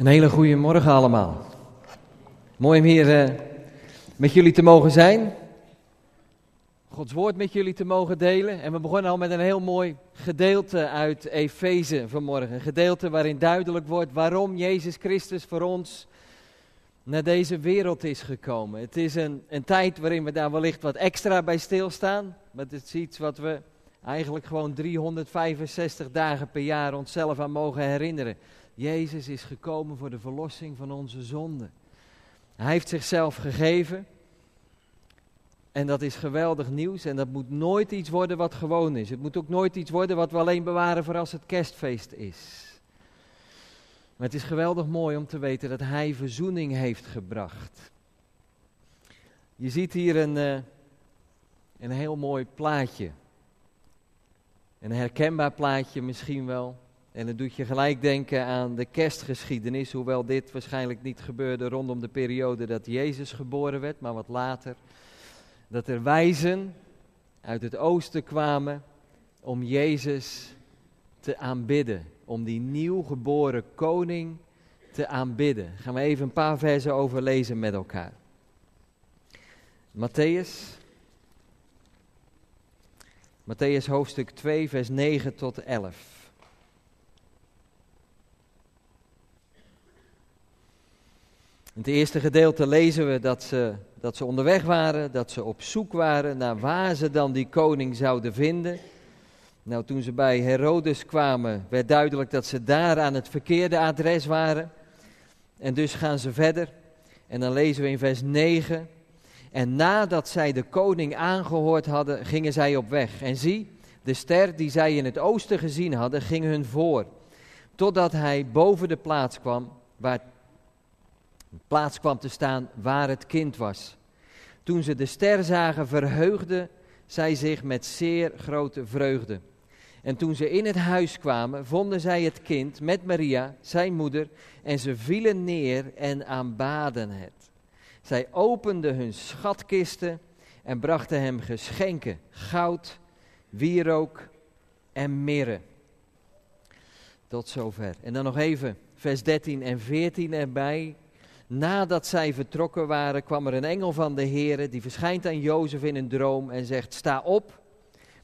Een hele goede morgen allemaal. Mooi om hier uh, met jullie te mogen zijn. Gods woord met jullie te mogen delen. En we begonnen al met een heel mooi gedeelte uit Efeze vanmorgen. Een gedeelte waarin duidelijk wordt waarom Jezus Christus voor ons naar deze wereld is gekomen. Het is een, een tijd waarin we daar wellicht wat extra bij stilstaan. Maar het is iets wat we eigenlijk gewoon 365 dagen per jaar onszelf aan mogen herinneren. Jezus is gekomen voor de verlossing van onze zonden. Hij heeft zichzelf gegeven. En dat is geweldig nieuws. En dat moet nooit iets worden wat gewoon is. Het moet ook nooit iets worden wat we alleen bewaren voor als het kerstfeest is. Maar het is geweldig mooi om te weten dat Hij verzoening heeft gebracht. Je ziet hier een, uh, een heel mooi plaatje. Een herkenbaar plaatje misschien wel. En het doet je gelijk denken aan de kerstgeschiedenis, hoewel dit waarschijnlijk niet gebeurde rondom de periode dat Jezus geboren werd, maar wat later. Dat er wijzen uit het oosten kwamen om Jezus te aanbidden, om die nieuw geboren koning te aanbidden. Gaan we even een paar versen over lezen met elkaar. Matthäus. Matthäus hoofdstuk 2, vers 9 tot 11. In het eerste gedeelte lezen we dat ze, dat ze onderweg waren, dat ze op zoek waren naar waar ze dan die koning zouden vinden. Nou, toen ze bij Herodes kwamen, werd duidelijk dat ze daar aan het verkeerde adres waren. En dus gaan ze verder. En dan lezen we in vers 9. En nadat zij de koning aangehoord hadden, gingen zij op weg. En zie, de ster die zij in het oosten gezien hadden, ging hun voor. Totdat hij boven de plaats kwam waar plaats kwam te staan waar het kind was. Toen ze de ster zagen, verheugden zij zich met zeer grote vreugde. En toen ze in het huis kwamen, vonden zij het kind met Maria, zijn moeder, en ze vielen neer en aanbaden het. Zij openden hun schatkisten en brachten hem geschenken, goud, wierook en mirre. Tot zover. En dan nog even vers 13 en 14 erbij. Nadat zij vertrokken waren, kwam er een engel van de Heere die verschijnt aan Jozef in een droom en zegt: Sta op,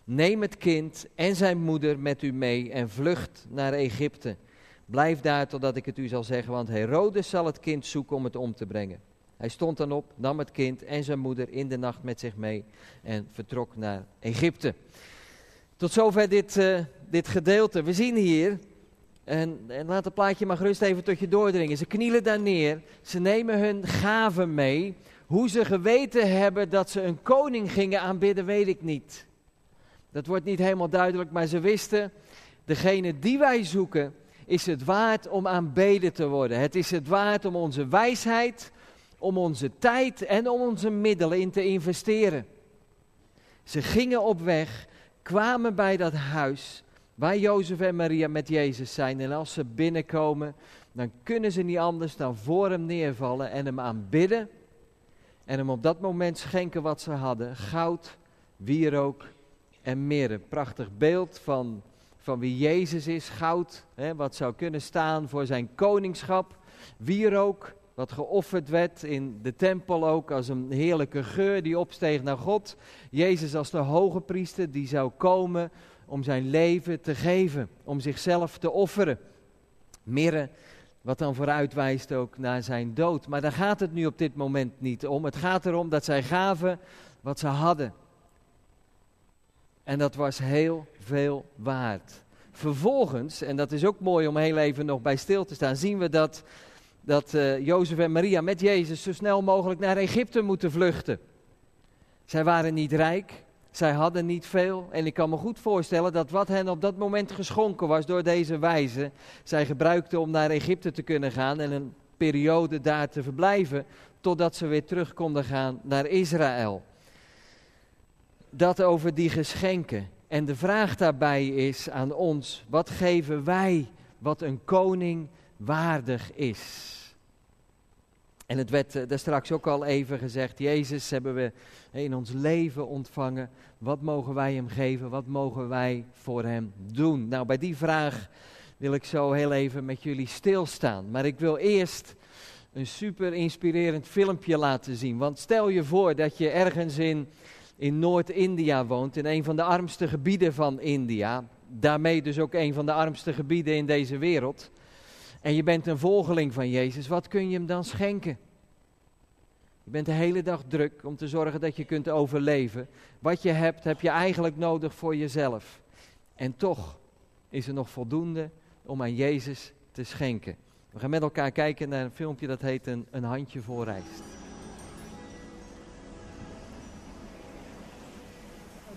neem het kind en zijn moeder met u mee en vlucht naar Egypte. Blijf daar totdat ik het u zal zeggen, want Herodes zal het kind zoeken om het om te brengen. Hij stond dan op, nam het kind en zijn moeder in de nacht met zich mee en vertrok naar Egypte. Tot zover dit, uh, dit gedeelte. We zien hier en, en, laat het plaatje maar gerust even tot je doordringen. Ze knielen daar neer, ze nemen hun gaven mee. Hoe ze geweten hebben dat ze een koning gingen aanbidden, weet ik niet. Dat wordt niet helemaal duidelijk, maar ze wisten, degene die wij zoeken, is het waard om aanbeden te worden. Het is het waard om onze wijsheid, om onze tijd en om onze middelen in te investeren. Ze gingen op weg, kwamen bij dat huis waar Jozef en Maria met Jezus zijn. En als ze binnenkomen, dan kunnen ze niet anders dan voor hem neervallen en hem aanbidden. En hem op dat moment schenken wat ze hadden: goud, wierook en mirre. Prachtig beeld van, van wie Jezus is. Goud, hè, wat zou kunnen staan voor zijn koningschap. Wierook, wat geofferd werd in de tempel ook als een heerlijke geur die opsteeg naar God. Jezus als de hoge priester die zou komen om zijn leven te geven, om zichzelf te offeren. Mirre, wat dan vooruitwijst ook naar zijn dood. Maar daar gaat het nu op dit moment niet om. Het gaat erom dat zij gaven wat ze hadden. En dat was heel veel waard. Vervolgens, en dat is ook mooi om heel even nog bij stil te staan, zien we dat, dat uh, Jozef en Maria met Jezus zo snel mogelijk naar Egypte moeten vluchten. Zij waren niet rijk, zij hadden niet veel en ik kan me goed voorstellen dat wat hen op dat moment geschonken was door deze wijze, zij gebruikten om naar Egypte te kunnen gaan en een periode daar te verblijven, totdat ze weer terug konden gaan naar Israël. Dat over die geschenken. En de vraag daarbij is aan ons, wat geven wij wat een koning waardig is? En het werd uh, daar straks ook al even gezegd, Jezus hebben we in ons leven ontvangen. Wat mogen wij hem geven? Wat mogen wij voor hem doen? Nou, bij die vraag wil ik zo heel even met jullie stilstaan. Maar ik wil eerst een super inspirerend filmpje laten zien. Want stel je voor dat je ergens in, in Noord-India woont, in een van de armste gebieden van India. Daarmee dus ook een van de armste gebieden in deze wereld. En je bent een volgeling van Jezus, wat kun je hem dan schenken? Je bent de hele dag druk om te zorgen dat je kunt overleven. Wat je hebt, heb je eigenlijk nodig voor jezelf. En toch is er nog voldoende om aan Jezus te schenken. We gaan met elkaar kijken naar een filmpje dat heet Een, een handje voor rijst.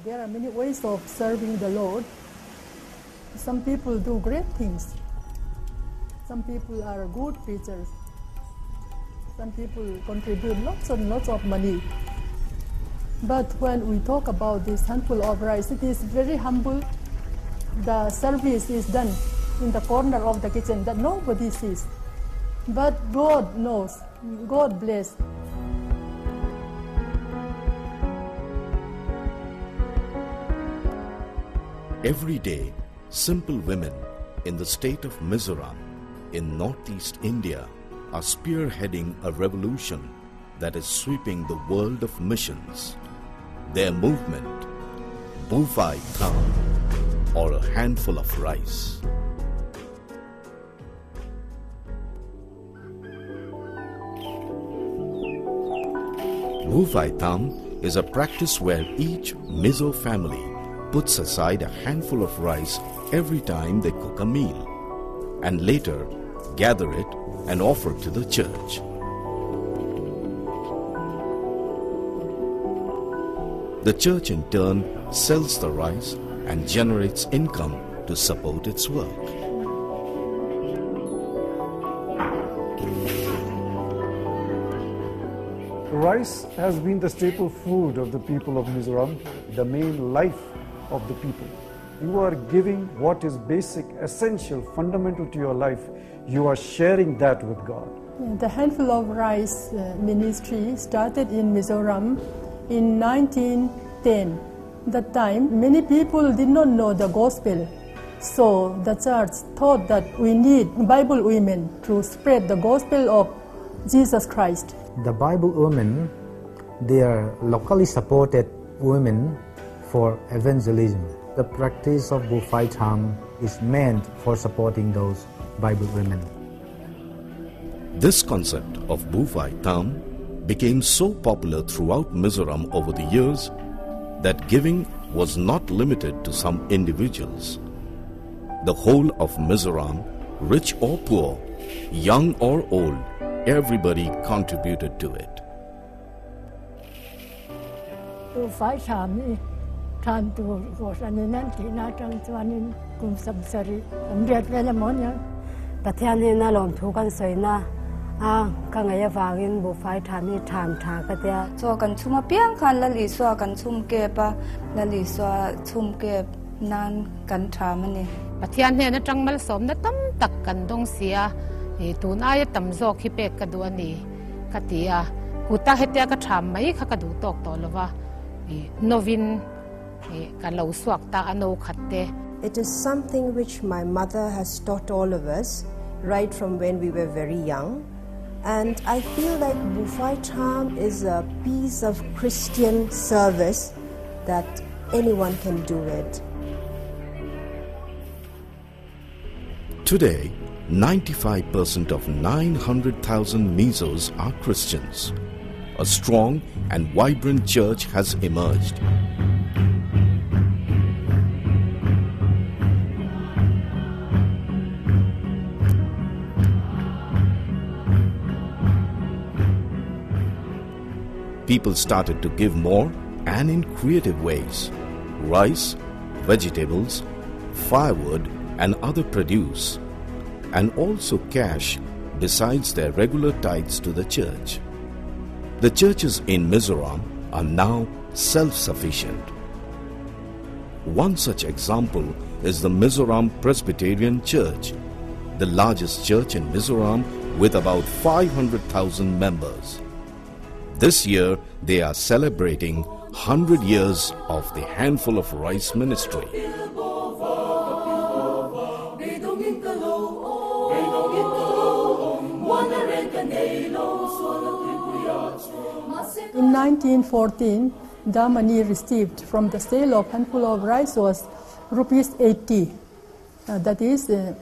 There are many ways of serving the Lord. Some people do great things. Some people are good teachers. Some people contribute lots and lots of money. But when we talk about this handful of rice, it is very humble. The service is done in the corner of the kitchen that nobody sees. But God knows. God bless. Every day, simple women in the state of Mizoram in northeast India are spearheading a revolution that is sweeping the world of missions. Their movement, Bufai Tham, or a handful of rice. Bufai Tham is a practice where each Mizo family puts aside a handful of rice every time they cook a meal and later gather it and offer to the church. The church in turn sells the rice and generates income to support its work. Rice has been the staple food of the people of Mizoram, the main life of the people. You are giving what is basic, essential, fundamental to your life. You are sharing that with God. The Handful of Rice uh, ministry started in Mizoram in 1910. That time, many people did not know the gospel. So the church thought that we need Bible women to spread the gospel of Jesus Christ. The Bible women, they are locally supported women for evangelism. The practice of Bufai Cham is meant for supporting those Bible women. This concept of Bufai Tham became so popular throughout Mizoram over the years that giving was not limited to some individuals. The whole of Mizoram, rich or poor, young or old, everybody contributed to it. ตัว ฝ่ายชามนี่ทานตัวโกสันนี่นั่นที่นาจังจวนนี่กุมสัมสริสำเร็จแล้วมอนยัง ประเทศนี้น่าลมถูกกันสวยนะอ่ากังไงฟากินบุฟไฟทานนี่ทานทากระเตีย so kan chuma piang khan la li swa kan chum ke pa la li swa chum ke nan kan tha mani ปะเทียนเนี่ยนะจังมัลสมนะตั้มตักกันดงเสียนี่ตูน It is something which my mother has taught all of us right from when we were very young. And I feel like Bufai charm is a piece of Christian service that anyone can do it. Today, 95% of 900,000 Mizos are Christians. A strong and vibrant church has emerged. People started to give more and in creative ways rice, vegetables, firewood, and other produce, and also cash besides their regular tithes to the church. The churches in Mizoram are now self sufficient. One such example is the Mizoram Presbyterian Church, the largest church in Mizoram with about 500,000 members. This year, they are celebrating 100 years of the Handful of Rice Ministry. In 1914, the money received from the sale of handful of rice was rupees 80. Uh, that is uh,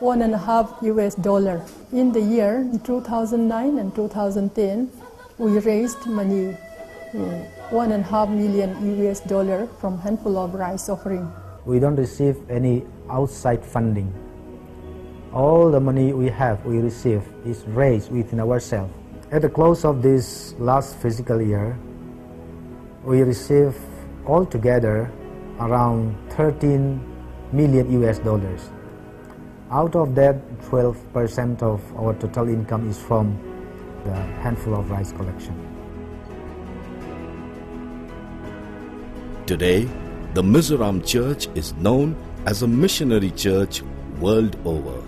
one and a half US dollar. In the year 2009 and 2010, we raised money, uh, one and a half million US dollar from handful of rice offering. We don't receive any outside funding. All the money we have, we receive, is raised within ourselves. At the close of this last fiscal year, we receive altogether around 13 million US dollars. Out of that, 12% of our total income is from the handful of rice collection. Today, the Mizoram Church is known as a missionary church world over.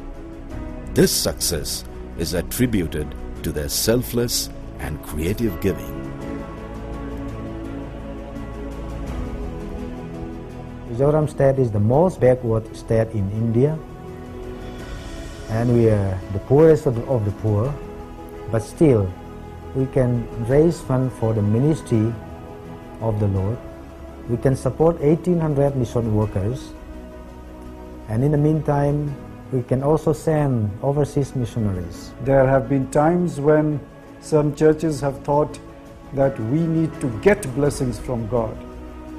This success is attributed to their selfless and creative giving. Mizoram state is the most backward state in India and we are the poorest of the, of the poor but still we can raise funds for the ministry of the Lord. We can support 1800 mission workers and in the meantime we can also send overseas missionaries. There have been times when some churches have thought that we need to get blessings from God.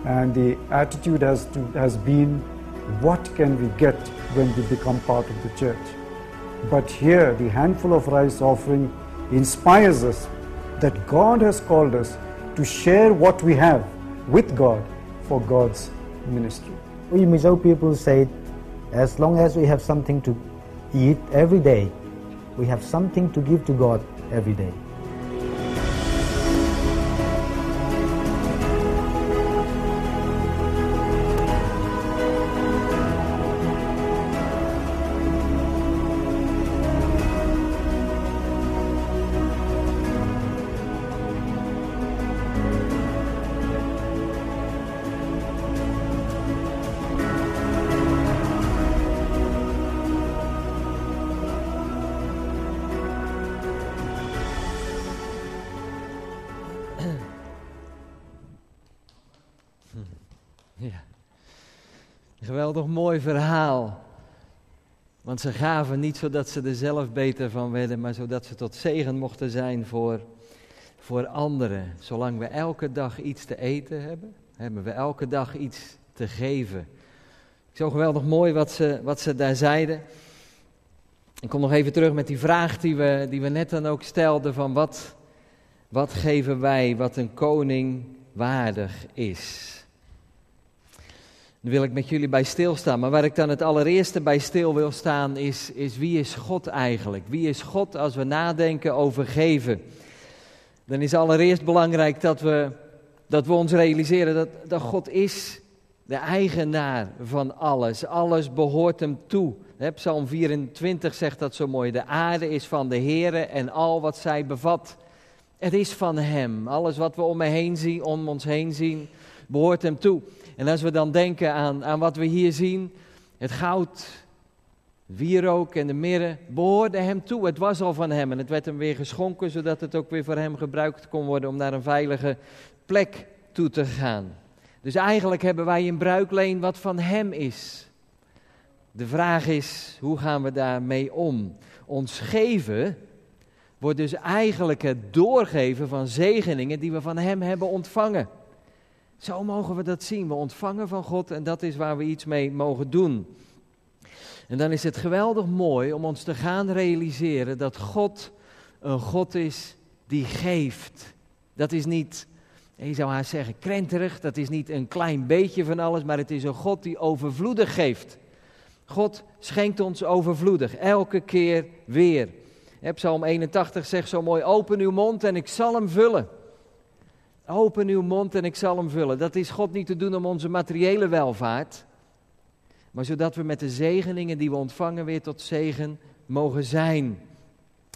And the attitude has, to, has been, what can we get when we become part of the church? But here, the handful of rice offering inspires us that God has called us to share what we have with God for God's ministry. We Mizo people say, as long as we have something to eat every day, we have something to give to God every day. Geweldig mooi verhaal. Want ze gaven niet zodat ze er zelf beter van werden, maar zodat ze tot zegen mochten zijn voor, voor anderen. Zolang we elke dag iets te eten hebben, hebben we elke dag iets te geven. Zo geweldig mooi wat ze, wat ze daar zeiden. Ik kom nog even terug met die vraag die we, die we net dan ook stelden: van wat, wat geven wij wat een koning waardig is? Daar wil ik met jullie bij stilstaan. Maar waar ik dan het allereerste bij stil wil staan is, is wie is God eigenlijk? Wie is God als we nadenken over geven? Dan is allereerst belangrijk dat we, dat we ons realiseren dat, dat God is de eigenaar van alles. Alles behoort hem toe. Psalm 24 zegt dat zo mooi. De aarde is van de Heere en al wat zij bevat. Het is van hem. Alles wat we om, me heen zien, om ons heen zien, behoort hem toe. En als we dan denken aan, aan wat we hier zien, het goud, wierook en de mirre, behoorde hem toe. Het was al van hem en het werd hem weer geschonken, zodat het ook weer voor hem gebruikt kon worden om naar een veilige plek toe te gaan. Dus eigenlijk hebben wij een bruikleen wat van hem is. De vraag is, hoe gaan we daarmee om? Ons geven wordt dus eigenlijk het doorgeven van zegeningen die we van hem hebben ontvangen. Zo mogen we dat zien. We ontvangen van God en dat is waar we iets mee mogen doen. En dan is het geweldig mooi om ons te gaan realiseren dat God een God is die geeft. Dat is niet, je zou haar zeggen, krenterig. Dat is niet een klein beetje van alles, maar het is een God die overvloedig geeft. God schenkt ons overvloedig, elke keer weer. Psalm 81 zegt zo mooi, open uw mond en ik zal hem vullen. Open uw mond en ik zal hem vullen. Dat is God niet te doen om onze materiële welvaart, maar zodat we met de zegeningen die we ontvangen weer tot zegen mogen zijn.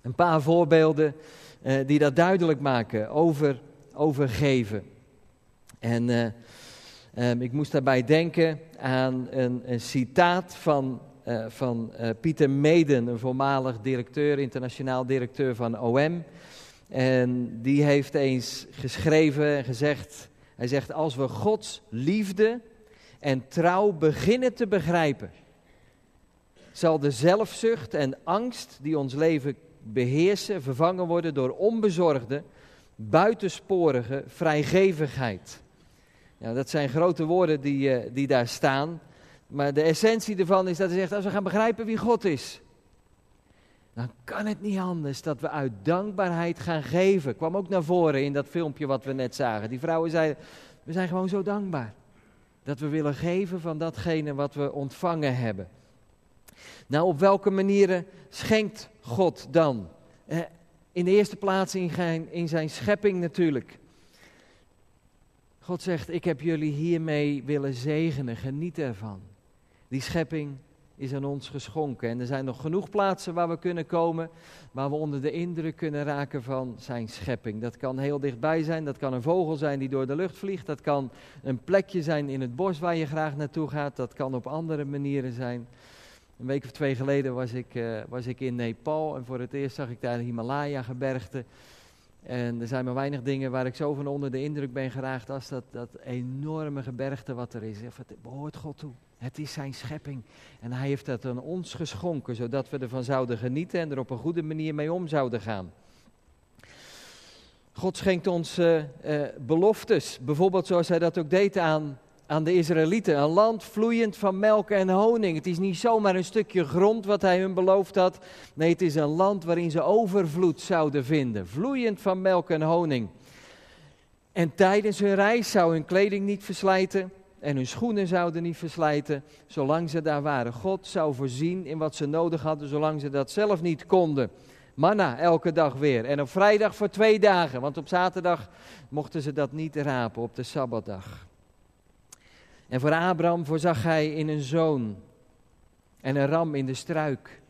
Een paar voorbeelden uh, die dat duidelijk maken over, over geven. En uh, um, ik moest daarbij denken aan een, een citaat van, uh, van Pieter Meden, een voormalig directeur, internationaal directeur van OM. En die heeft eens geschreven en gezegd, hij zegt, als we Gods liefde en trouw beginnen te begrijpen, zal de zelfzucht en angst die ons leven beheersen vervangen worden door onbezorgde, buitensporige vrijgevigheid. Ja, dat zijn grote woorden die, uh, die daar staan. Maar de essentie ervan is dat hij zegt, als we gaan begrijpen wie God is, dan kan het niet anders dat we uit dankbaarheid gaan geven. Kwam ook naar voren in dat filmpje wat we net zagen. Die vrouwen zeiden, we zijn gewoon zo dankbaar. Dat we willen geven van datgene wat we ontvangen hebben. Nou, op welke manieren schenkt God dan? Eh, in de eerste plaats in zijn, in zijn schepping natuurlijk. God zegt, ik heb jullie hiermee willen zegenen, geniet ervan. Die schepping is aan ons geschonken. En er zijn nog genoeg plaatsen waar we kunnen komen, waar we onder de indruk kunnen raken van zijn schepping. Dat kan heel dichtbij zijn, dat kan een vogel zijn die door de lucht vliegt, dat kan een plekje zijn in het bos waar je graag naartoe gaat, dat kan op andere manieren zijn. Een week of twee geleden was ik, uh, was ik in Nepal en voor het eerst zag ik daar Himalaya-gebergte. En er zijn maar weinig dingen waar ik zo van onder de indruk ben geraakt als dat, dat enorme gebergte wat er is. Het behoort God toe. Het is zijn schepping. En hij heeft dat aan ons geschonken, zodat we ervan zouden genieten en er op een goede manier mee om zouden gaan. God schenkt ons uh, uh, beloftes, bijvoorbeeld zoals hij dat ook deed aan aan de Israëlieten. Een land vloeiend van melk en honing. Het is niet zomaar een stukje grond wat hij hun beloofd had. Nee, het is een land waarin ze overvloed zouden vinden. Vloeiend van melk en honing. En tijdens hun reis zou hun kleding niet verslijten. En hun schoenen zouden niet verslijten, zolang ze daar waren. God zou voorzien in wat ze nodig hadden, zolang ze dat zelf niet konden. Manna elke dag weer. En op vrijdag voor twee dagen, want op zaterdag mochten ze dat niet rapen, op de Sabbatdag. En voor Abraham voorzag hij in een zoon en een ram in de struik.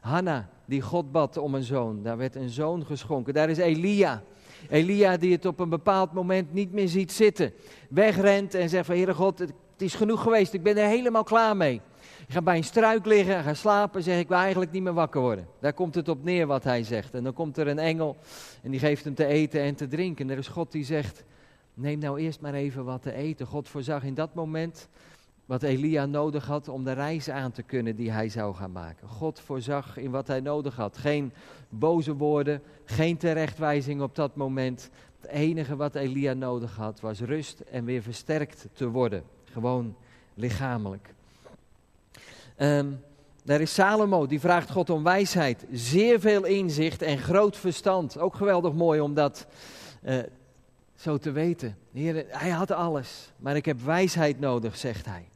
Hanna, die God bad om een zoon, daar werd een zoon geschonken. Daar is Elia. Elia die het op een bepaald moment niet meer ziet zitten. Wegrent en zegt van Heere God, het is genoeg geweest, ik ben er helemaal klaar mee. Ik ga bij een struik liggen, ga slapen, zeg ik wil eigenlijk niet meer wakker worden. Daar komt het op neer wat hij zegt. En dan komt er een engel en die geeft hem te eten en te drinken. En er is God die zegt, neem nou eerst maar even wat te eten. God voorzag in dat moment wat Elia nodig had om de reis aan te kunnen die hij zou gaan maken. God voorzag in wat hij nodig had. Geen boze woorden, geen terechtwijzing op dat moment. Het enige wat Elia nodig had was rust en weer versterkt te worden. Gewoon lichamelijk. Um, daar is Salomo, die vraagt God om wijsheid, zeer veel inzicht en groot verstand. Ook geweldig mooi om dat uh, zo te weten. Heer, hij had alles, maar ik heb wijsheid nodig, zegt hij.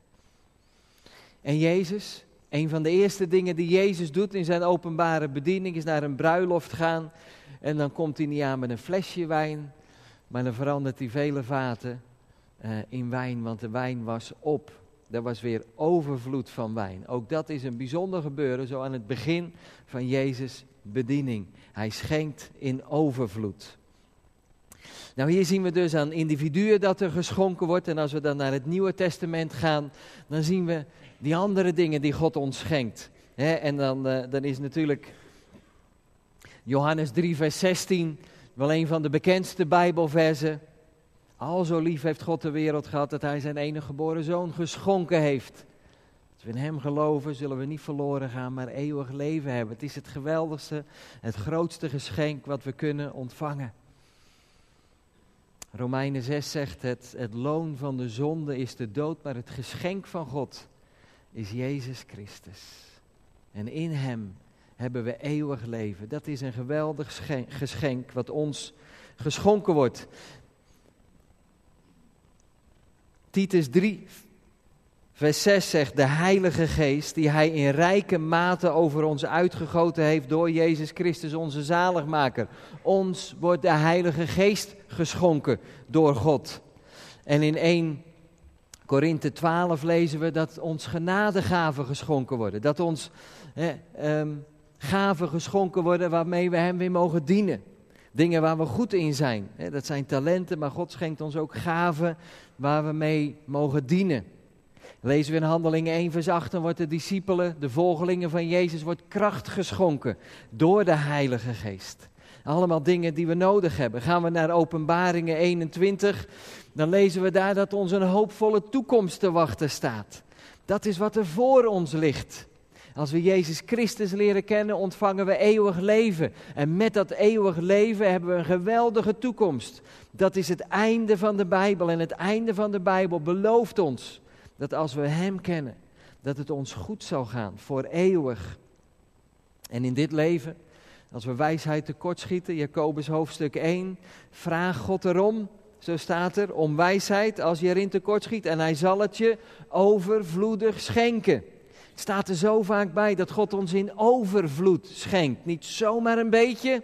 En Jezus, een van de eerste dingen die Jezus doet in zijn openbare bediening is naar een bruiloft gaan. En dan komt hij niet aan met een flesje wijn, maar dan verandert hij vele vaten uh, in wijn, want de wijn was op. Er was weer overvloed van wijn. Ook dat is een bijzonder gebeuren, zo aan het begin van Jezus' bediening. Hij schenkt in overvloed. Nou, hier zien we dus aan individuen dat er geschonken wordt. En als we dan naar het Nieuwe Testament gaan, dan zien we die andere dingen die God ons schenkt. en dan, uh, dan is natuurlijk Johannes 3, vers 16 wel een van de bekendste Bijbelversen. Al zo lief heeft God de wereld gehad dat hij zijn enige geboren zoon geschonken heeft. Als we in hem geloven, zullen we niet verloren gaan, maar eeuwig leven hebben. Het is het geweldigste, het grootste geschenk wat we kunnen ontvangen. Romeinen 6 zegt het, het loon van de zonde is de dood, maar het geschenk van God is Jezus Christus. En in Hem hebben we eeuwig leven. Dat is een geweldig geschenk wat ons geschonken wordt. Titus 3, vers 6 zegt, de Heilige Geest, die Hij in rijke mate over ons uitgegoten heeft door Jezus Christus, onze zaligmaker. Ons wordt de Heilige Geest geschonken door God. En in 1 Korinthe 12 lezen we dat ons genadegaven geschonken worden. Dat ons um, gaven geschonken worden waarmee we Hem weer mogen dienen. Dingen waar we goed in zijn. Dat zijn talenten, maar God schenkt ons ook gaven waar we mee mogen dienen. Lezen we in Handelingen 1 vers 8, dan wordt de discipelen, de volgelingen van Jezus, wordt kracht geschonken door de Heilige Geest. Allemaal dingen die we nodig hebben. Gaan we naar Openbaringen 21, dan lezen we daar dat ons een hoopvolle toekomst te wachten staat. Dat is wat er voor ons ligt. Als we Jezus Christus leren kennen, ontvangen we eeuwig leven. En met dat eeuwig leven hebben we een geweldige toekomst. Dat is het einde van de Bijbel. En het einde van de Bijbel belooft ons dat als we Hem kennen, dat het ons goed zal gaan voor eeuwig. En in dit leven, als we wijsheid tekortschieten, Jacobus hoofdstuk 1, vraag God erom, zo staat er, om wijsheid als je erin tekortschiet en hij zal het je overvloedig schenken. Het staat er zo vaak bij dat God ons in overvloed schenkt. Niet zomaar een beetje,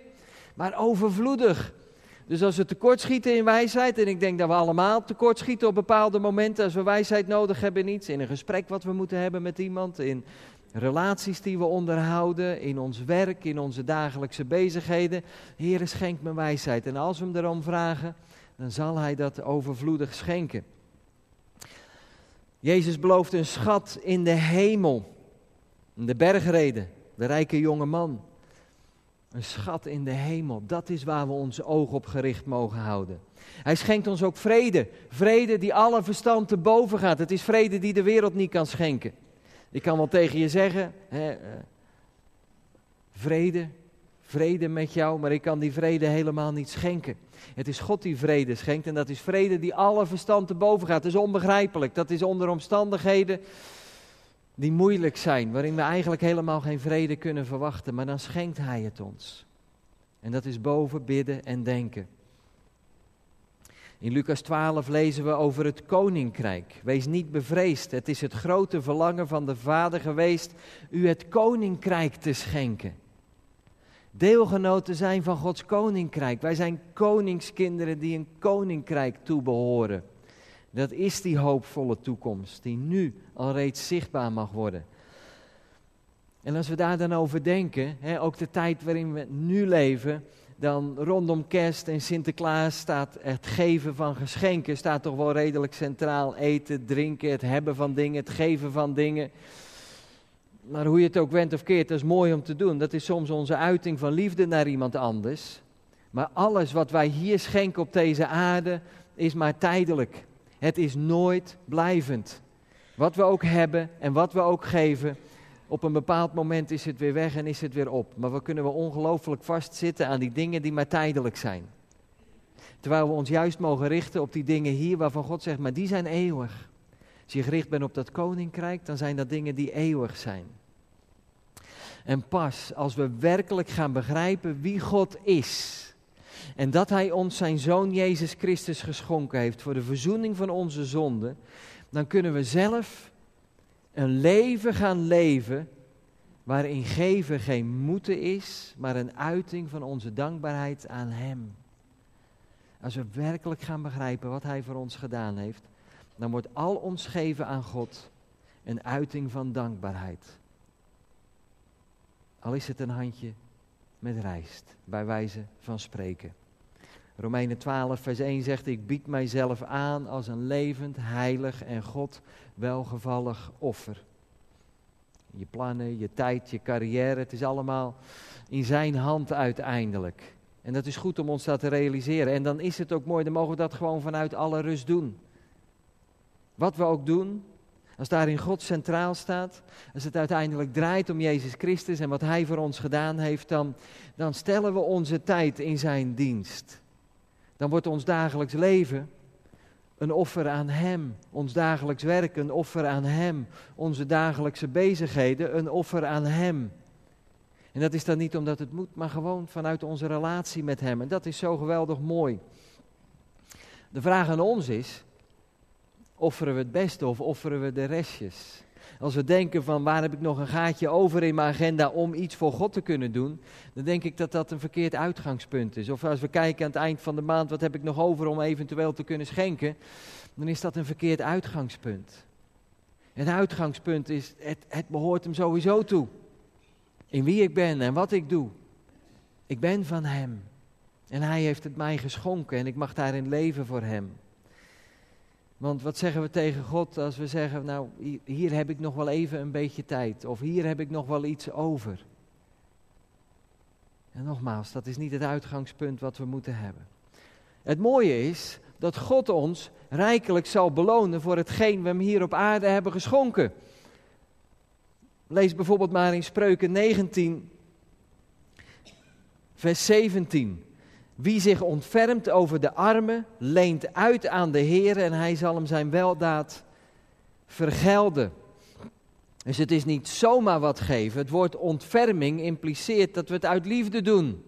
maar overvloedig. Dus als we tekortschieten in wijsheid, en ik denk dat we allemaal tekortschieten op bepaalde momenten, als we wijsheid nodig hebben in iets, in een gesprek wat we moeten hebben met iemand, in relaties die we onderhouden, in ons werk, in onze dagelijkse bezigheden. Heer, schenk me wijsheid. En als we hem erom vragen, dan zal hij dat overvloedig schenken. Jezus belooft een schat in de hemel. De bergreden, de rijke jonge man. Een schat in de hemel, dat is waar we ons oog op gericht mogen houden. Hij schenkt ons ook vrede. Vrede die alle verstand te boven gaat. Het is vrede die de wereld niet kan schenken. Ik kan wel tegen je zeggen, hè, uh, vrede, vrede met jou, maar ik kan die vrede helemaal niet schenken. Het is God die vrede schenkt en dat is vrede die alle verstand te boven gaat. Dat is onbegrijpelijk. Dat is onder omstandigheden die moeilijk zijn, waarin we eigenlijk helemaal geen vrede kunnen verwachten, maar dan schenkt Hij het ons. En dat is boven bidden en denken. In Lucas 12 lezen we over het koninkrijk. Wees niet bevreesd. Het is het grote verlangen van de Vader geweest u het koninkrijk te schenken. Deelgenoten zijn van Gods koninkrijk. Wij zijn koningskinderen die een koninkrijk toebehoren. Dat is die hoopvolle toekomst die nu al reeds zichtbaar mag worden. En als we daar dan over denken, hè, ook de tijd waarin we nu leven, dan rondom kerst en Sinterklaas staat het geven van geschenken, staat toch wel redelijk centraal. Eten, drinken, het hebben van dingen, het geven van dingen. Maar hoe je het ook went of keert, dat is mooi om te doen. Dat is soms onze uiting van liefde naar iemand anders. Maar alles wat wij hier schenken op deze aarde is maar tijdelijk. Het is nooit blijvend. Wat we ook hebben en wat we ook geven, op een bepaald moment is het weer weg en is het weer op. Maar we kunnen wel ongelooflijk vastzitten aan die dingen die maar tijdelijk zijn. Terwijl we ons juist mogen richten op die dingen hier waarvan God zegt, maar die zijn eeuwig. Als je gericht bent op dat koninkrijk, dan zijn dat dingen die eeuwig zijn. En pas als we werkelijk gaan begrijpen wie God is. En dat Hij ons zijn Zoon Jezus Christus geschonken heeft voor de verzoening van onze zonden. Dan kunnen we zelf een leven gaan leven waarin geven geen moeten is, maar een uiting van onze dankbaarheid aan Hem. Als we werkelijk gaan begrijpen wat Hij voor ons gedaan heeft, dan wordt al ons geven aan God een uiting van dankbaarheid. Al is het een handje met rijst, bij wijze van spreken. Romeinen 12, vers 1 zegt: Ik bied mijzelf aan als een levend, heilig en God welgevallig offer. Je plannen, je tijd, je carrière, het is allemaal in zijn hand uiteindelijk. En dat is goed om ons dat te realiseren. En dan is het ook mooi, dan mogen we dat gewoon vanuit alle rust doen. Wat we ook doen, als daarin God centraal staat, als het uiteindelijk draait om Jezus Christus en wat Hij voor ons gedaan heeft, dan, dan stellen we onze tijd in Zijn dienst. Dan wordt ons dagelijks leven een offer aan Hem. Ons dagelijks werk een offer aan Hem. Onze dagelijkse bezigheden een offer aan Hem. En dat is dan niet omdat het moet, maar gewoon vanuit onze relatie met Hem. En dat is zo geweldig mooi. De vraag aan ons is, offeren we het beste of offeren we de restjes? Als we denken van waar heb ik nog een gaatje over in mijn agenda om iets voor God te kunnen doen, dan denk ik dat dat een verkeerd uitgangspunt is. Of als we kijken aan het eind van de maand, wat heb ik nog over om eventueel te kunnen schenken, dan is dat een verkeerd uitgangspunt. Het uitgangspunt is, het, het behoort hem sowieso toe. In wie ik ben en wat ik doe. Ik ben van Hem. En Hij heeft het mij geschonken en ik mag daarin leven voor Hem. Want wat zeggen we tegen God als we zeggen, nou hier heb ik nog wel even een beetje tijd of hier heb ik nog wel iets over. En nogmaals, dat is niet het uitgangspunt wat we moeten hebben. Het mooie is dat God ons rijkelijk zal belonen voor hetgeen we hem hier op aarde hebben geschonken. Lees bijvoorbeeld maar in Spreuken 19, vers 17. Wie zich ontfermt over de armen, leent uit aan de Heer en hij zal hem zijn weldaad vergelden. Dus het is niet zomaar wat geven. Het woord ontferming impliceert dat we het uit liefde doen.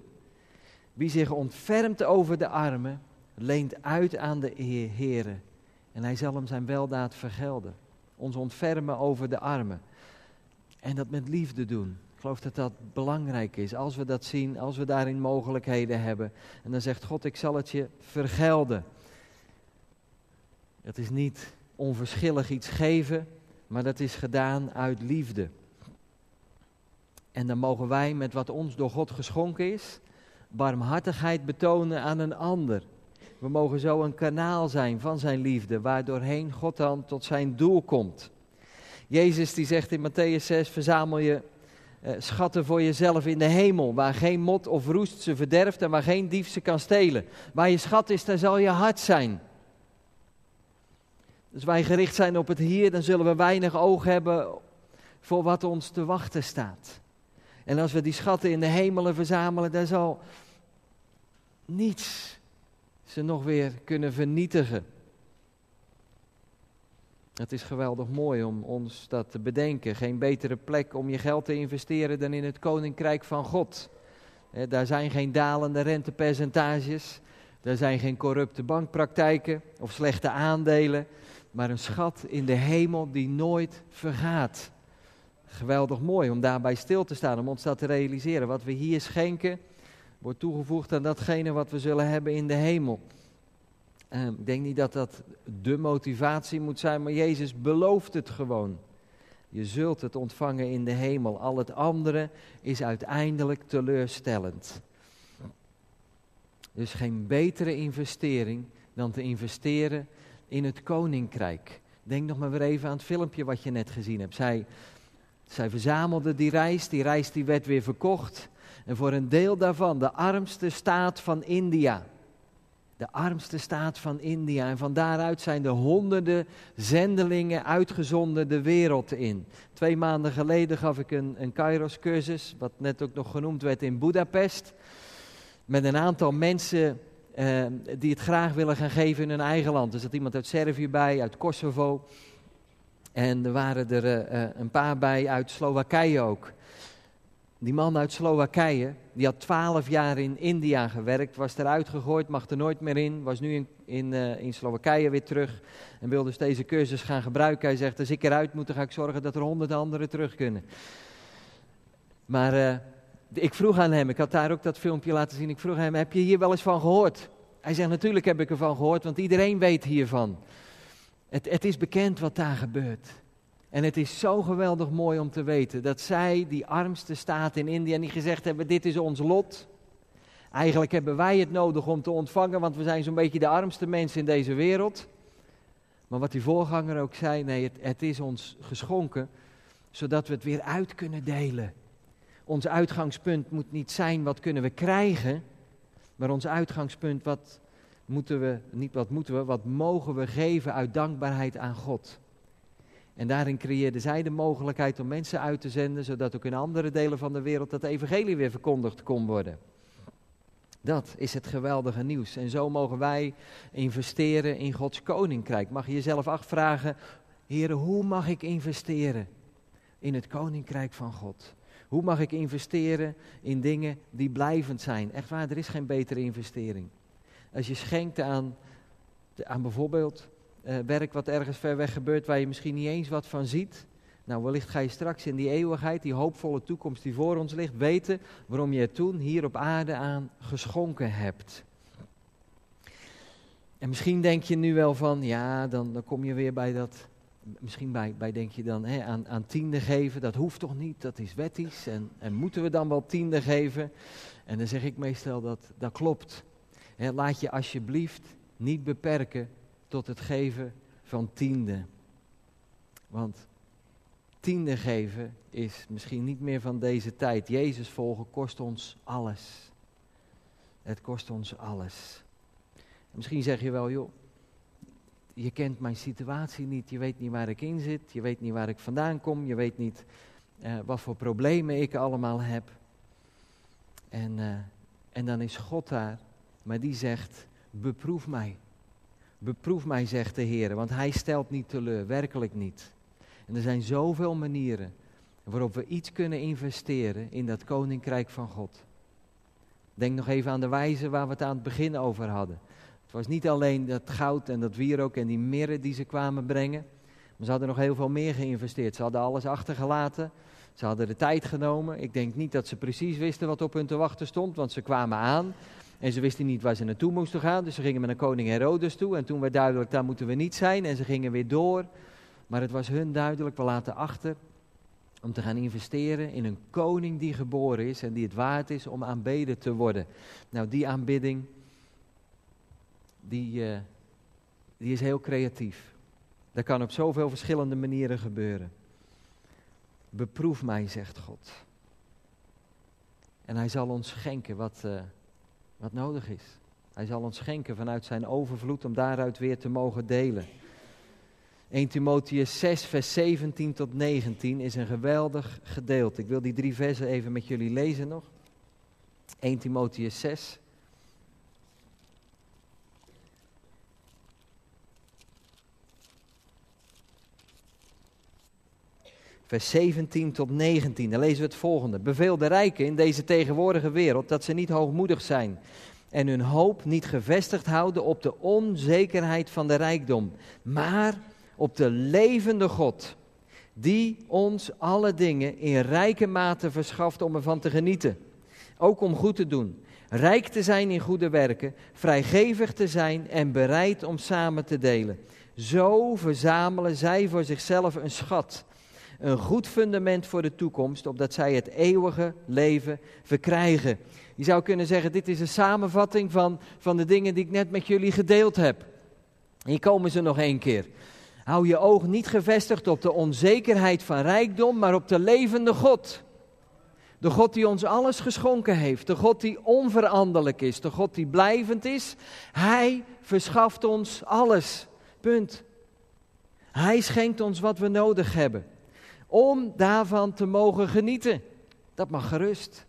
Wie zich ontfermt over de armen, leent uit aan de Heer en hij zal hem zijn weldaad vergelden. Ons ontfermen over de armen. En dat met liefde doen. Ik geloof dat dat belangrijk is. Als we dat zien, als we daarin mogelijkheden hebben. En dan zegt God, ik zal het je vergelden. Het is niet onverschillig iets geven, maar dat is gedaan uit liefde. En dan mogen wij met wat ons door God geschonken is, barmhartigheid betonen aan een ander. We mogen zo een kanaal zijn van zijn liefde, waardoorheen God dan tot zijn doel komt. Jezus die zegt in Matthäus 6, verzamel je schatten voor jezelf in de hemel, waar geen mot of roest ze verderft en waar geen dief ze kan stelen. Waar je schat is, daar zal je hart zijn. Dus wij gericht zijn op het hier, dan zullen we weinig oog hebben voor wat ons te wachten staat. En als we die schatten in de hemelen verzamelen, dan zal niets ze nog weer kunnen vernietigen. Het is geweldig mooi om ons dat te bedenken. Geen betere plek om je geld te investeren dan in het koninkrijk van God. daar zijn geen dalende rentepercentages. Daar zijn geen corrupte bankpraktijken of slechte aandelen. Maar een schat in de hemel die nooit vergaat. Geweldig mooi om daarbij stil te staan, om ons dat te realiseren. Wat we hier schenken, wordt toegevoegd aan datgene wat we zullen hebben in de hemel. Uh, ik denk niet dat dat de motivatie moet zijn, maar Jezus belooft het gewoon. Je zult het ontvangen in de hemel. Al het andere is uiteindelijk teleurstellend. Dus geen betere investering dan te investeren in het koninkrijk. Denk nog maar weer even aan het filmpje wat je net gezien hebt. Zij, zij verzamelde die reis, die reis die werd weer verkocht. En voor een deel daarvan, de armste staat van India. De armste staat van India. En van daaruit zijn de honderden zendelingen uitgezonden de wereld in. Twee maanden geleden gaf ik een, een Kairos-cursus, wat net ook nog genoemd werd in Budapest. Met een aantal mensen eh, die het graag willen gaan geven in hun eigen land. Er zat iemand uit Servië bij, uit Kosovo. En er waren er uh, een paar bij uit Slowakije ook. Die man uit Slowakije, die had twaalf jaar in India gewerkt, was eruit gegooid, mag er nooit meer in, was nu in, in, uh, in Slowakije weer terug en wilde dus deze cursus gaan gebruiken. Hij zegt, als ik eruit moet, dan ga ik zorgen dat er honderd anderen terug kunnen. Maar uh, ik vroeg aan hem, ik had daar ook dat filmpje laten zien, ik vroeg hem, heb je hier wel eens van gehoord? Hij zegt, natuurlijk heb ik ervan gehoord, want iedereen weet hiervan. Het, het is bekend wat daar gebeurt. En het is zo geweldig mooi om te weten dat zij, die armste staat in India, niet gezegd hebben: Dit is ons lot. Eigenlijk hebben wij het nodig om te ontvangen, want we zijn zo'n beetje de armste mensen in deze wereld. Maar wat die voorganger ook zei: nee, het, het is ons geschonken, zodat we het weer uit kunnen delen. Ons uitgangspunt moet niet zijn wat kunnen we krijgen, maar ons uitgangspunt wat moeten we, niet wat moeten we, wat mogen we geven uit dankbaarheid aan God. En daarin creëerde zij de mogelijkheid om mensen uit te zenden, zodat ook in andere delen van de wereld dat evangelie weer verkondigd kon worden. Dat is het geweldige nieuws. En zo mogen wij investeren in Gods koninkrijk. Mag je jezelf afvragen, heren, hoe mag ik investeren in het koninkrijk van God? Hoe mag ik investeren in dingen die blijvend zijn? Echt waar, er is geen betere investering. Als je schenkt aan, aan bijvoorbeeld uh, werk wat ergens ver weg gebeurt waar je misschien niet eens wat van ziet. Nou, wellicht ga je straks in die eeuwigheid, die hoopvolle toekomst die voor ons ligt, weten waarom je het toen hier op aarde aan geschonken hebt. En misschien denk je nu wel van, ja, dan, dan kom je weer bij dat, misschien bij, bij denk je dan hè, aan, aan tiende geven, dat hoeft toch niet, dat is wettisch. En, en moeten we dan wel tiende geven? En dan zeg ik meestal dat dat klopt. Hè, laat je alsjeblieft niet beperken tot het geven van tiende. Want Tiende geven is misschien niet meer van deze tijd. Jezus volgen kost ons alles. Het kost ons alles. Misschien zeg je wel, joh, je kent mijn situatie niet, je weet niet waar ik in zit, je weet niet waar ik vandaan kom, je weet niet uh, wat voor problemen ik allemaal heb. En, uh, en dan is God daar, maar die zegt, beproef mij. Beproef mij, zegt de Heer, want Hij stelt niet teleur, werkelijk niet. En er zijn zoveel manieren waarop we iets kunnen investeren in dat koninkrijk van God. Denk nog even aan de wijze waar we het aan het begin over hadden. Het was niet alleen dat goud en dat wierook en die mirren die ze kwamen brengen. Maar ze hadden nog heel veel meer geïnvesteerd. Ze hadden alles achtergelaten. Ze hadden de tijd genomen. Ik denk niet dat ze precies wisten wat op hun te wachten stond, want ze kwamen aan. En ze wisten niet waar ze naartoe moesten gaan. Dus ze gingen een koning Herodes toe. En toen werd duidelijk, daar moeten we niet zijn. En ze gingen weer door. Maar het was hun duidelijk, we laten achter om te gaan investeren in een koning die geboren is en die het waard is om aanbeden te worden. Nou, die aanbidding, die, uh, die is heel creatief. Dat kan op zoveel verschillende manieren gebeuren. Beproef mij, zegt God. En hij zal ons schenken wat, uh, wat nodig is. Hij zal ons schenken vanuit zijn overvloed om daaruit weer te mogen delen. 1 Timotheus 6, vers 17 tot 19 is een geweldig gedeelte. Ik wil die drie versen even met jullie lezen nog. 1 Timotheus 6. Vers 17 tot 19, dan lezen we het volgende. Beveel de rijken in deze tegenwoordige wereld dat ze niet hoogmoedig zijn en hun hoop niet gevestigd houden op de onzekerheid van de rijkdom, maar op de levende God, die ons alle dingen in rijke mate verschaft om ervan te genieten. Ook om goed te doen, rijk te zijn in goede werken, vrijgevig te zijn en bereid om samen te delen. Zo verzamelen zij voor zichzelf een schat, een goed fundament voor de toekomst, opdat zij het eeuwige leven verkrijgen. Je zou kunnen zeggen, dit is een samenvatting van, van de dingen die ik net met jullie gedeeld heb. Hier komen ze nog één keer. Hou je oog niet gevestigd op de onzekerheid van rijkdom, maar op de levende God. De God die ons alles geschonken heeft, de God die onveranderlijk is, de God die blijvend is. Hij verschaft ons alles. Punt. Hij schenkt ons wat we nodig hebben. Om daarvan te mogen genieten. Dat mag gerust.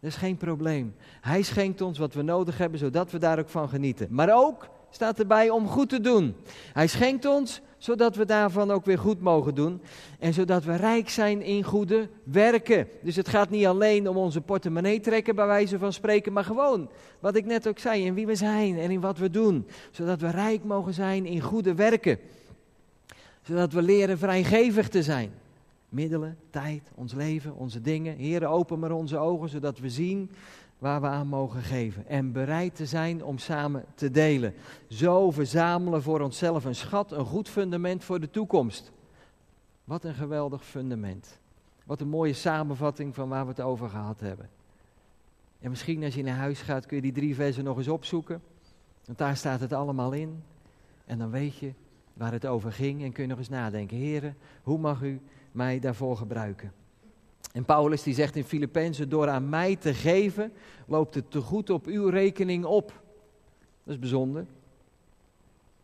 Dat is geen probleem. Hij schenkt ons wat we nodig hebben, zodat we daar ook van genieten. Maar ook staat erbij om goed te doen. Hij schenkt ons zodat we daarvan ook weer goed mogen doen. En zodat we rijk zijn in goede werken. Dus het gaat niet alleen om onze portemonnee trekken, bij wijze van spreken, maar gewoon wat ik net ook zei, in wie we zijn en in wat we doen. Zodat we rijk mogen zijn in goede werken. Zodat we leren vrijgevig te zijn. Middelen, tijd, ons leven, onze dingen. Heren, open maar onze ogen, zodat we zien waar we aan mogen geven. En bereid te zijn om samen te delen. Zo verzamelen voor onszelf een schat, een goed fundament voor de toekomst. Wat een geweldig fundament. Wat een mooie samenvatting van waar we het over gehad hebben. En misschien als je naar huis gaat kun je die drie versen nog eens opzoeken. Want daar staat het allemaal in. En dan weet je waar het over ging en kun je nog eens nadenken. Heren, hoe mag u mij daarvoor gebruiken? En Paulus die zegt in Filippenzen, door aan mij te geven, loopt het te goed op uw rekening op. Dat is bijzonder.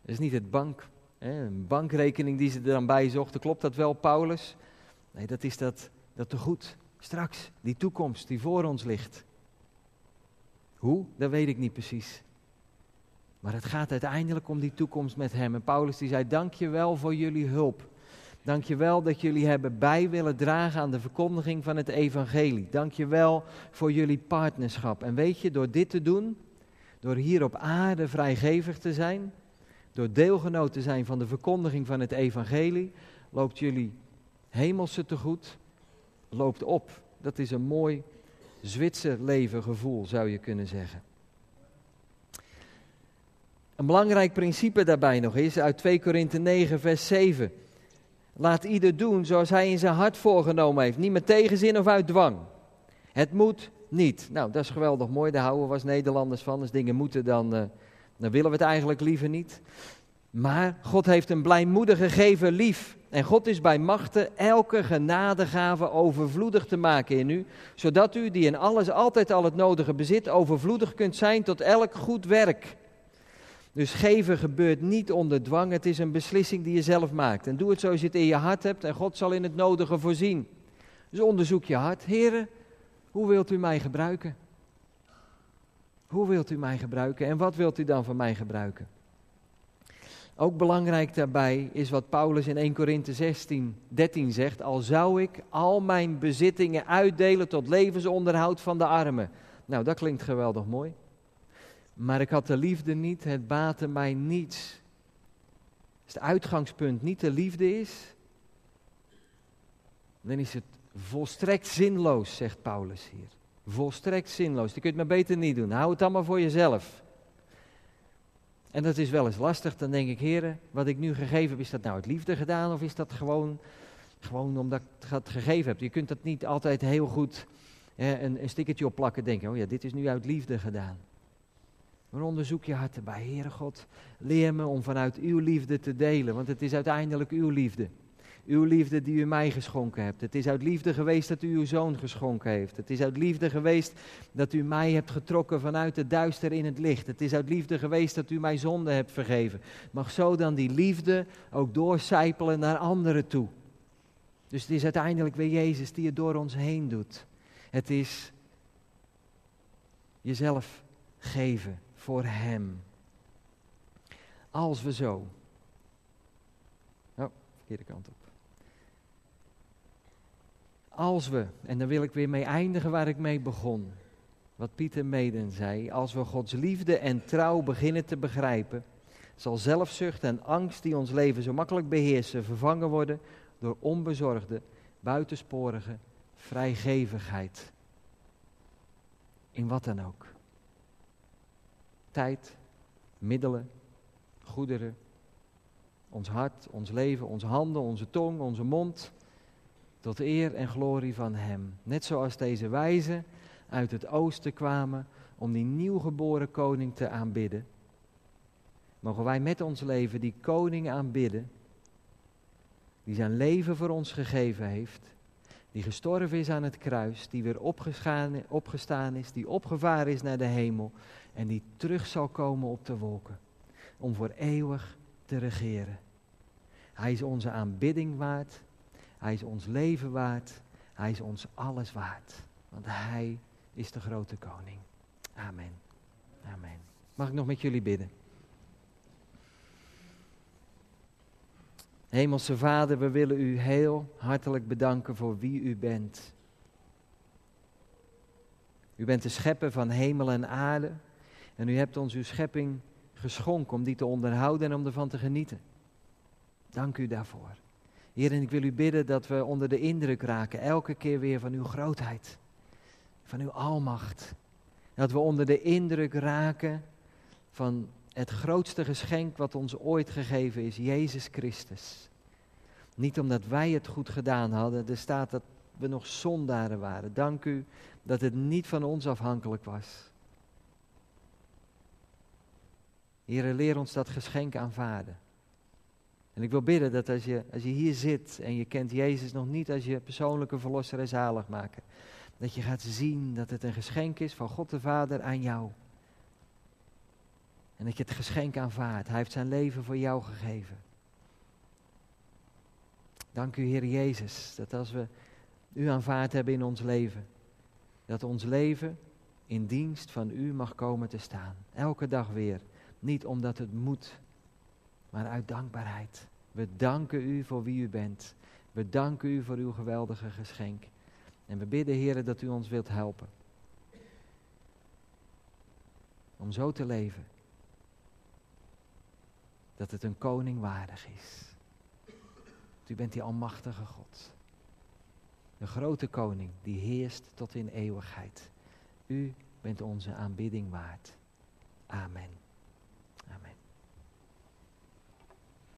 Dat is niet het bank, hè, een bankrekening die ze er dan bij zochten. Klopt dat wel, Paulus? Nee, dat is dat, dat te goed. Straks, die toekomst die voor ons ligt. Hoe? Dat weet ik niet precies. Maar het gaat uiteindelijk om die toekomst met hem. En Paulus die zei, dank je wel voor jullie hulp. Dank je wel dat jullie hebben bij willen dragen aan de verkondiging van het evangelie. Dank je wel voor jullie partnerschap. En weet je, door dit te doen, door hier op aarde vrijgevig te zijn, door deelgenoot te zijn van de verkondiging van het evangelie, loopt jullie hemelse tegoed, loopt op. Dat is een mooi Zwitser leven gevoel, zou je kunnen zeggen. Een belangrijk principe daarbij nog is uit 2 Korinthe 9, vers 7. Laat ieder doen zoals hij in zijn hart voorgenomen heeft. Niet met tegenzin of uit dwang. Het moet niet. Nou, dat is geweldig mooi. Daar houden we als Nederlanders van. Als dingen moeten, dan, uh, dan willen we het eigenlijk liever niet. Maar God heeft een blijmoedige gever lief. En God is bij machten elke genadegave overvloedig te maken in u, zodat u, die in alles altijd al het nodige bezit, overvloedig kunt zijn tot elk goed werk. Dus geven gebeurt niet onder dwang, het is een beslissing die je zelf maakt. En doe het zoals je het in je hart hebt en God zal in het nodige voorzien. Dus onderzoek je hart. Heren, hoe wilt u mij gebruiken? Hoe wilt u mij gebruiken en wat wilt u dan van mij gebruiken? Ook belangrijk daarbij is wat Paulus in 1 Korinthe 16, 13 zegt. Al zou ik al mijn bezittingen uitdelen tot levensonderhoud van de armen. Nou, dat klinkt geweldig mooi. Maar ik had de liefde niet, het baatte mij niets. Als het uitgangspunt niet de liefde is, dan is het volstrekt zinloos, zegt Paulus hier. Volstrekt zinloos. Die kun je het maar beter niet doen. Hou het allemaal voor jezelf. En dat is wel eens lastig. Dan denk ik, heren, wat ik nu gegeven heb, is dat nou het liefde gedaan? Of is dat gewoon, gewoon omdat ik het gegeven heb? Je kunt dat niet altijd heel goed hè, een, een stickertje opplakken. Denken, oh ja, dit is nu uit liefde gedaan. Maar onderzoek je hart erbij. Heere God, leer me om vanuit uw liefde te delen. Want het is uiteindelijk uw liefde. Uw liefde die u mij geschonken hebt. Het is uit liefde geweest dat u uw zoon geschonken heeft. Het is uit liefde geweest dat u mij hebt getrokken vanuit het duister in het licht. Het is uit liefde geweest dat u mij zonde hebt vergeven. Mag zo dan die liefde ook doorcijpelen naar anderen toe. Dus het is uiteindelijk weer Jezus die het door ons heen doet. Het is jezelf geven voor Hem. Als we zo. Oh, verkeerde kant op. Als we, en dan wil ik weer mee eindigen waar ik mee begon. Wat Pieter Meden zei. Als we Gods liefde en trouw beginnen te begrijpen, zal zelfzucht en angst die ons leven zo makkelijk beheersen, vervangen worden door onbezorgde, buitensporige vrijgevigheid. In wat dan ook. Tijd, middelen, goederen, ons hart, ons leven, onze handen, onze tong, onze mond tot eer en glorie van Hem. Net zoals deze wijzen uit het oosten kwamen om die nieuwgeboren koning te aanbidden. Mogen wij met ons leven die koning aanbidden, die zijn leven voor ons gegeven heeft, die gestorven is aan het kruis, die weer opgestaan is, die opgevaren is naar de hemel en die terug zal komen op de wolken om voor eeuwig te regeren. Hij is onze aanbidding waard hij is ons leven waard. Hij is ons alles waard. Want Hij is de grote koning. Amen. Amen. Mag ik nog met jullie bidden? Hemelse Vader, we willen u heel hartelijk bedanken voor wie u bent. U bent de schepper van hemel en aarde. En u hebt ons uw schepping geschonken om die te onderhouden en om ervan te genieten. Dank u daarvoor. Heer, en ik wil u bidden dat we onder de indruk raken, elke keer weer van uw grootheid, van uw almacht. Dat we onder de indruk raken van het grootste geschenk wat ons ooit gegeven is, Jezus Christus. Niet omdat wij het goed gedaan hadden, er staat dat we nog zondaren waren. Dank u dat het niet van ons afhankelijk was. Heer, leer ons dat geschenk aanvaarden. En ik wil bidden dat als je, als je hier zit en je kent Jezus nog niet als je persoonlijke verlosser en zaligmaker, dat je gaat zien dat het een geschenk is van God de Vader aan jou. En dat je het geschenk aanvaardt. Hij heeft zijn leven voor jou gegeven. Dank u, Heer Jezus, dat als we u aanvaard hebben in ons leven, dat ons leven in dienst van u mag komen te staan. Elke dag weer. Niet omdat het moet, maar uit dankbaarheid. We danken u voor wie u bent. We danken u voor uw geweldige geschenk. En we bidden, Heer, dat u ons wilt helpen. Om zo te leven. Dat het een koning waardig is. U bent die almachtige God. De grote koning die heerst tot in eeuwigheid. U bent onze aanbidding waard. Amen.